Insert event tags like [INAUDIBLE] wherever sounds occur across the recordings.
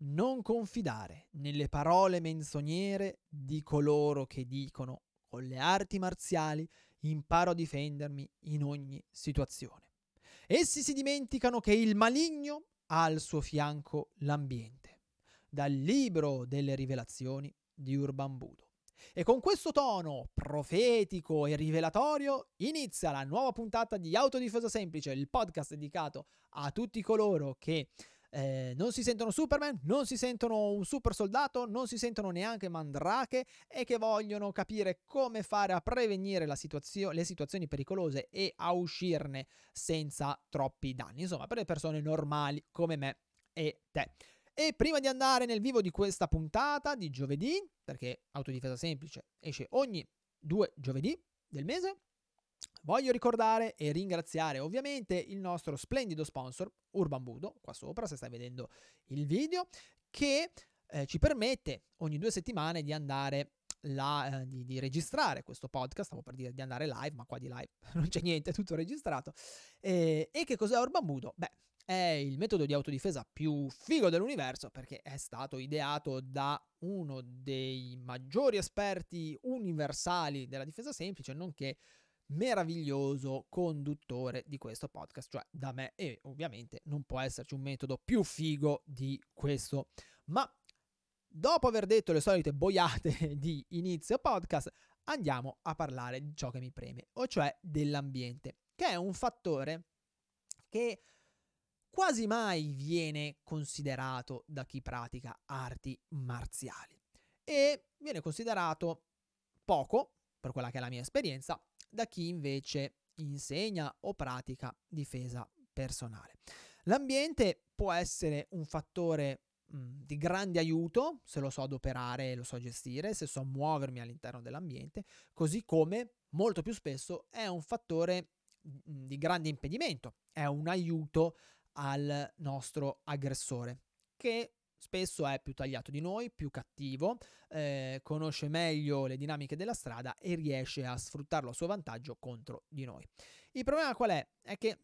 non confidare nelle parole menzognere di coloro che dicono con le arti marziali imparo a difendermi in ogni situazione. Essi si dimenticano che il maligno ha al suo fianco l'ambiente. Dal libro delle rivelazioni di Urban Budo. E con questo tono profetico e rivelatorio inizia la nuova puntata di Autodifesa Semplice, il podcast dedicato a tutti coloro che eh, non si sentono Superman, non si sentono un super soldato, non si sentono neanche Mandrake e che vogliono capire come fare a prevenire situazio- le situazioni pericolose e a uscirne senza troppi danni. Insomma, per le persone normali come me e te. E prima di andare nel vivo di questa puntata di giovedì, perché Autodifesa Semplice esce ogni due giovedì del mese, Voglio ricordare e ringraziare ovviamente il nostro splendido sponsor Urban Budo, qua sopra se stai vedendo il video, che eh, ci permette ogni due settimane di andare la, eh, di, di, registrare questo podcast, stavo per dire di andare live, ma qua di live [LAUGHS] non c'è niente, è tutto registrato. Eh, e che cos'è Urban Budo? Beh, è il metodo di autodifesa più figo dell'universo perché è stato ideato da uno dei maggiori esperti universali della difesa semplice, nonché meraviglioso conduttore di questo podcast, cioè da me e ovviamente non può esserci un metodo più figo di questo. Ma dopo aver detto le solite boiate [LAUGHS] di inizio podcast, andiamo a parlare di ciò che mi preme, o cioè dell'ambiente, che è un fattore che quasi mai viene considerato da chi pratica arti marziali e viene considerato poco, per quella che è la mia esperienza, da chi invece insegna o pratica difesa personale. L'ambiente può essere un fattore mh, di grande aiuto se lo so adoperare lo so gestire, se so muovermi all'interno dell'ambiente, così come molto più spesso è un fattore di grande impedimento, è un aiuto al nostro aggressore che spesso è più tagliato di noi, più cattivo, eh, conosce meglio le dinamiche della strada e riesce a sfruttarlo a suo vantaggio contro di noi. Il problema qual è? È che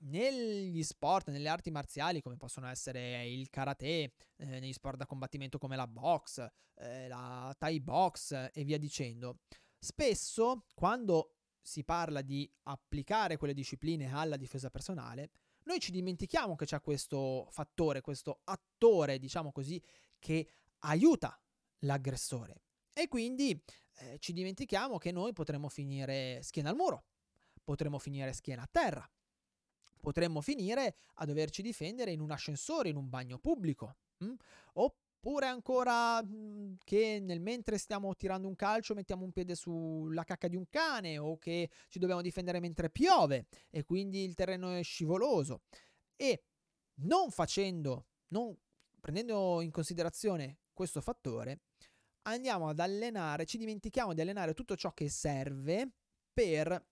negli sport, nelle arti marziali come possono essere il karate, eh, negli sport da combattimento come la box, eh, la Thai box e via dicendo, spesso quando si parla di applicare quelle discipline alla difesa personale, noi ci dimentichiamo che c'è questo fattore, questo attore, diciamo così, che aiuta l'aggressore. E quindi eh, ci dimentichiamo che noi potremmo finire schiena al muro, potremmo finire schiena a terra, potremmo finire a doverci difendere in un ascensore, in un bagno pubblico, mh? Mm? oppure ancora mh, che nel mentre stiamo tirando un calcio mettiamo un piede sulla cacca di un cane o che ci dobbiamo difendere mentre piove e quindi il terreno è scivoloso. E non facendo, non prendendo in considerazione questo fattore, andiamo ad allenare, ci dimentichiamo di allenare tutto ciò che serve per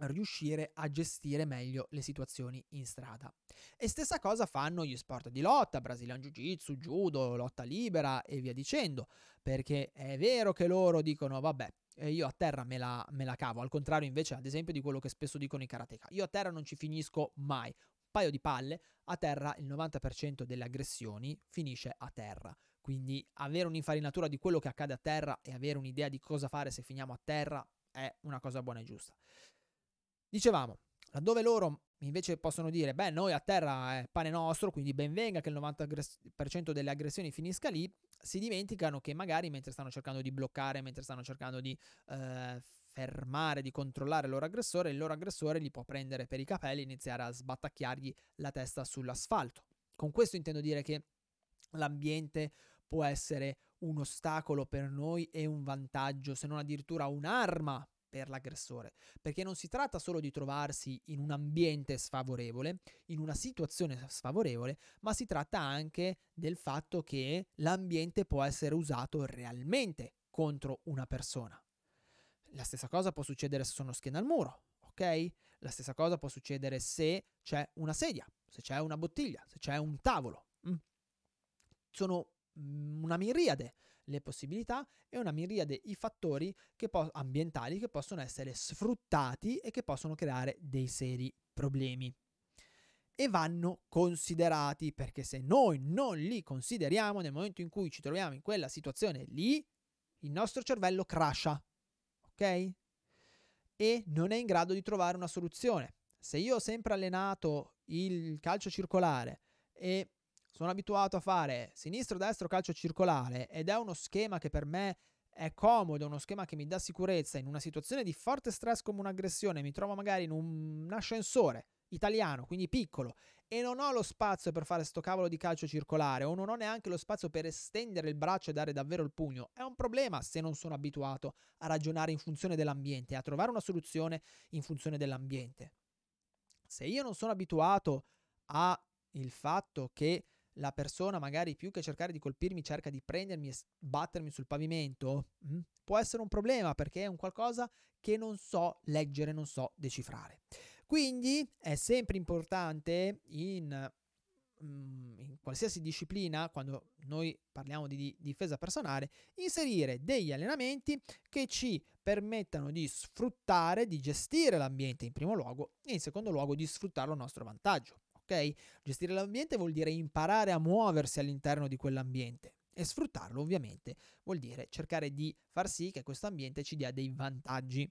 riuscire a gestire meglio le situazioni in strada. E stessa cosa fanno gli sport di lotta, Brazilian Jiu-Jitsu, Judo, lotta libera e via dicendo, perché è vero che loro dicono vabbè, io a terra me la, me la cavo, al contrario invece ad esempio di quello che spesso dicono i karateka, io a terra non ci finisco mai, un paio di palle, a terra il 90% delle aggressioni finisce a terra. Quindi avere un'infarinatura di quello che accade a terra e avere un'idea di cosa fare se finiamo a terra è una cosa buona e giusta. Dicevamo, laddove loro invece possono dire, beh, noi a terra è pane nostro, quindi ben venga che il 90% delle aggressioni finisca lì, si dimenticano che magari mentre stanno cercando di bloccare, mentre stanno cercando di eh, fermare, di controllare il loro aggressore, il loro aggressore li può prendere per i capelli e iniziare a sbattacchiargli la testa sull'asfalto. Con questo intendo dire che l'ambiente può essere un ostacolo per noi e un vantaggio, se non addirittura un'arma per l'aggressore, perché non si tratta solo di trovarsi in un ambiente sfavorevole, in una situazione sfavorevole, ma si tratta anche del fatto che l'ambiente può essere usato realmente contro una persona. La stessa cosa può succedere se sono schiena al muro, ok? La stessa cosa può succedere se c'è una sedia, se c'è una bottiglia, se c'è un tavolo. Mm. Sono mm, una miriade le possibilità e una miriade i fattori che po- ambientali che possono essere sfruttati e che possono creare dei seri problemi. e vanno considerati, perché se noi non li consideriamo nel momento in cui ci troviamo in quella situazione lì, il nostro cervello crasha, ok? E non è in grado di trovare una soluzione. Se io ho sempre allenato il calcio circolare e sono abituato a fare sinistro-destro calcio circolare ed è uno schema che per me è comodo, è uno schema che mi dà sicurezza in una situazione di forte stress come un'aggressione, mi trovo magari in un ascensore italiano, quindi piccolo, e non ho lo spazio per fare sto cavolo di calcio circolare o non ho neanche lo spazio per estendere il braccio e dare davvero il pugno, è un problema se non sono abituato a ragionare in funzione dell'ambiente, a trovare una soluzione in funzione dell'ambiente. Se io non sono abituato al fatto che la persona magari più che cercare di colpirmi cerca di prendermi e battermi sul pavimento, mm, può essere un problema perché è un qualcosa che non so leggere, non so decifrare. Quindi è sempre importante in, mm, in qualsiasi disciplina, quando noi parliamo di difesa personale, inserire degli allenamenti che ci permettano di sfruttare, di gestire l'ambiente in primo luogo e in secondo luogo di sfruttarlo a nostro vantaggio. Ok? Gestire l'ambiente vuol dire imparare a muoversi all'interno di quell'ambiente e sfruttarlo ovviamente vuol dire cercare di far sì che questo ambiente ci dia dei vantaggi.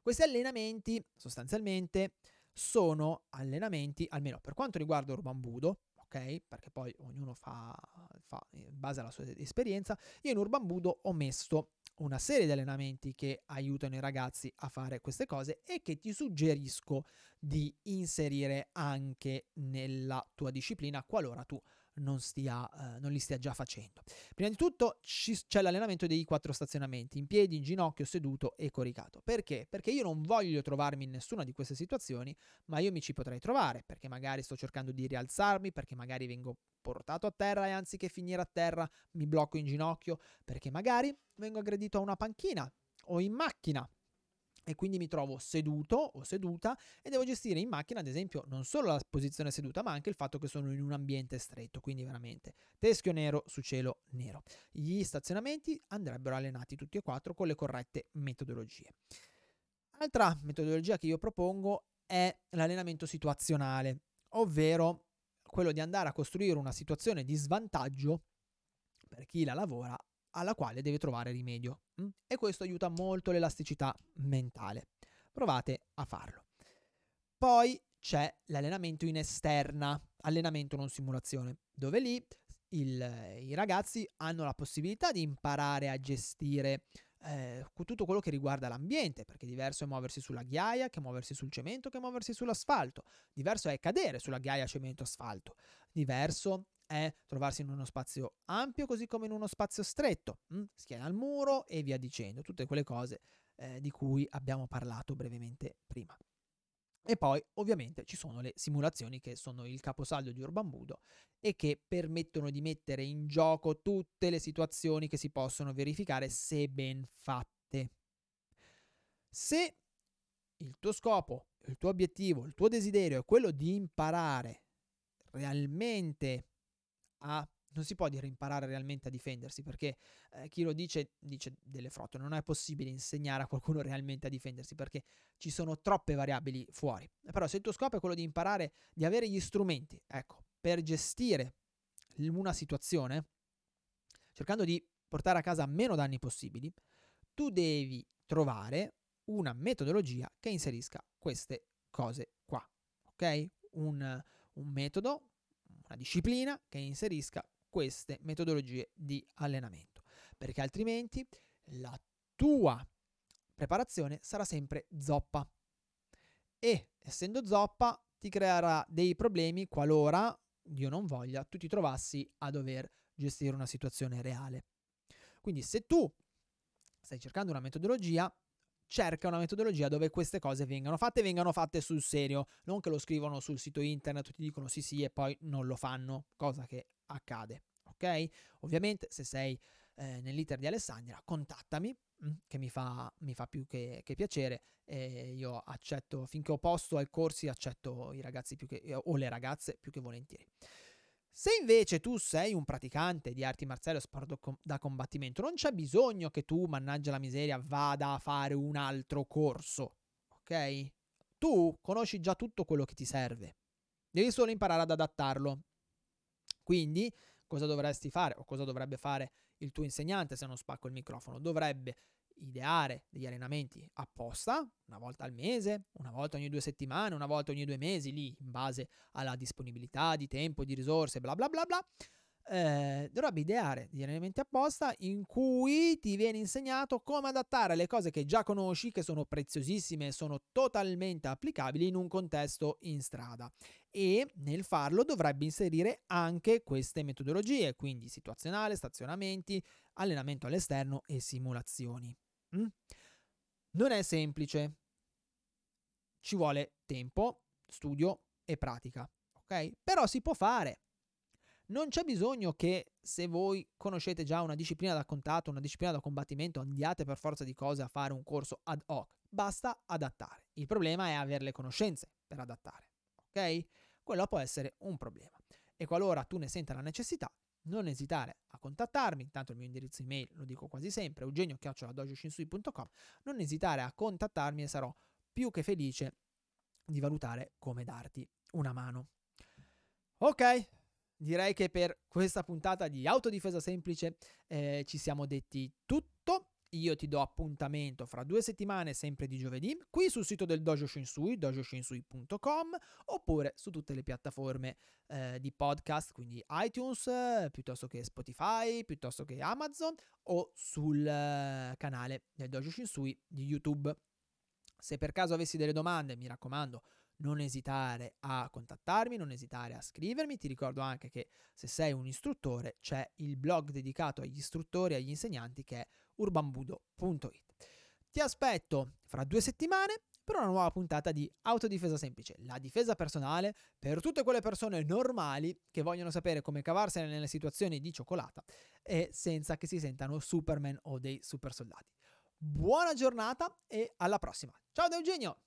Questi allenamenti sostanzialmente sono allenamenti, almeno per quanto riguarda Urban Budo, ok? Perché poi ognuno fa, fa in base alla sua esperienza. Io in Urban Budo ho messo una serie di allenamenti che aiutano i ragazzi a fare queste cose e che ti suggerisco di inserire anche nella tua disciplina qualora tu non, stia, eh, non li stia già facendo. Prima di tutto ci, c'è l'allenamento dei quattro stazionamenti, in piedi, in ginocchio, seduto e coricato. Perché? Perché io non voglio trovarmi in nessuna di queste situazioni, ma io mi ci potrei trovare, perché magari sto cercando di rialzarmi, perché magari vengo portato a terra e anziché finire a terra mi blocco in ginocchio, perché magari vengo aggredito a una panchina o in macchina e quindi mi trovo seduto o seduta e devo gestire in macchina ad esempio non solo la posizione seduta ma anche il fatto che sono in un ambiente stretto quindi veramente teschio nero su cielo nero. Gli stazionamenti andrebbero allenati tutti e quattro con le corrette metodologie. Altra metodologia che io propongo è l'allenamento situazionale ovvero quello di andare a costruire una situazione di svantaggio per chi la lavora alla quale deve trovare rimedio. Mm? E questo aiuta molto l'elasticità mentale. Provate a farlo. Poi c'è l'allenamento in esterna, allenamento non simulazione, dove lì il, i ragazzi hanno la possibilità di imparare a gestire eh, tutto quello che riguarda l'ambiente, perché diverso è muoversi sulla ghiaia che muoversi sul cemento che muoversi sull'asfalto, diverso è cadere sulla ghiaia cemento asfalto, diverso è trovarsi in uno spazio ampio così come in uno spazio stretto? Mm? schiena al muro e via dicendo, tutte quelle cose eh, di cui abbiamo parlato brevemente prima. E poi ovviamente ci sono le simulazioni che sono il caposaldo di Urban Budo e che permettono di mettere in gioco tutte le situazioni che si possono verificare se ben fatte. Se il tuo scopo, il tuo obiettivo, il tuo desiderio è quello di imparare realmente a non si può dire imparare realmente a difendersi perché eh, chi lo dice dice delle frotte, non è possibile insegnare a qualcuno realmente a difendersi perché ci sono troppe variabili fuori. Però se il tuo scopo è quello di imparare, di avere gli strumenti, ecco, per gestire una situazione, cercando di portare a casa meno danni possibili, tu devi trovare una metodologia che inserisca queste cose qua, ok? Un, un metodo, una disciplina che inserisca queste metodologie di allenamento, perché altrimenti la tua preparazione sarà sempre zoppa e essendo zoppa ti creerà dei problemi qualora, Dio non voglia, tu ti trovassi a dover gestire una situazione reale. Quindi se tu stai cercando una metodologia, cerca una metodologia dove queste cose vengano fatte e vengano fatte sul serio, non che lo scrivono sul sito internet, ti dicono sì sì e poi non lo fanno, cosa che accade, ok? Ovviamente se sei eh, nell'iter di Alessandra, contattami, mm, che mi fa, mi fa, più che, che piacere e io accetto, finché ho posto ai corsi, accetto i ragazzi più che, o le ragazze più che volentieri. Se invece tu sei un praticante di arti marziali o sport da combattimento, non c'è bisogno che tu, mannaggia la miseria, vada a fare un altro corso, ok? Tu conosci già tutto quello che ti serve. devi solo imparare ad adattarlo. Quindi, cosa dovresti fare o cosa dovrebbe fare il tuo insegnante se non spacco il microfono? Dovrebbe ideare degli allenamenti apposta, una volta al mese, una volta ogni due settimane, una volta ogni due mesi, lì in base alla disponibilità di tempo, di risorse, bla bla bla bla. Eh, dovrebbe ideare degli allenamenti apposta in cui ti viene insegnato come adattare le cose che già conosci, che sono preziosissime e sono totalmente applicabili in un contesto in strada. E nel farlo dovrebbe inserire anche queste metodologie, quindi situazionale, stazionamenti, allenamento all'esterno e simulazioni. Mm? Non è semplice, ci vuole tempo, studio e pratica, ok? Però si può fare. Non c'è bisogno che se voi conoscete già una disciplina da contatto, una disciplina da combattimento, andiate per forza di cose a fare un corso ad hoc. Basta adattare. Il problema è avere le conoscenze per adattare. Ok? Quello può essere un problema. E qualora tu ne senta la necessità, non esitare a contattarmi, intanto il mio indirizzo email lo dico quasi sempre, eugenio-dojoshinsui.com, non esitare a contattarmi e sarò più che felice di valutare come darti una mano. Ok, direi che per questa puntata di autodifesa semplice eh, ci siamo detti tutto. Io ti do appuntamento fra due settimane, sempre di giovedì, qui sul sito del Dojo Shinsui, dojoshinsui.com, oppure su tutte le piattaforme eh, di podcast, quindi iTunes, piuttosto che Spotify, piuttosto che Amazon, o sul eh, canale del Dojo Shinsui di YouTube. Se per caso avessi delle domande, mi raccomando, non esitare a contattarmi, non esitare a scrivermi. Ti ricordo anche che se sei un istruttore c'è il blog dedicato agli istruttori e agli insegnanti che è urbanbudo.it. Ti aspetto fra due settimane per una nuova puntata di Autodifesa Semplice, la difesa personale per tutte quelle persone normali che vogliono sapere come cavarsene nelle situazioni di cioccolata e senza che si sentano Superman o dei super soldati. Buona giornata e alla prossima. Ciao da Eugenio!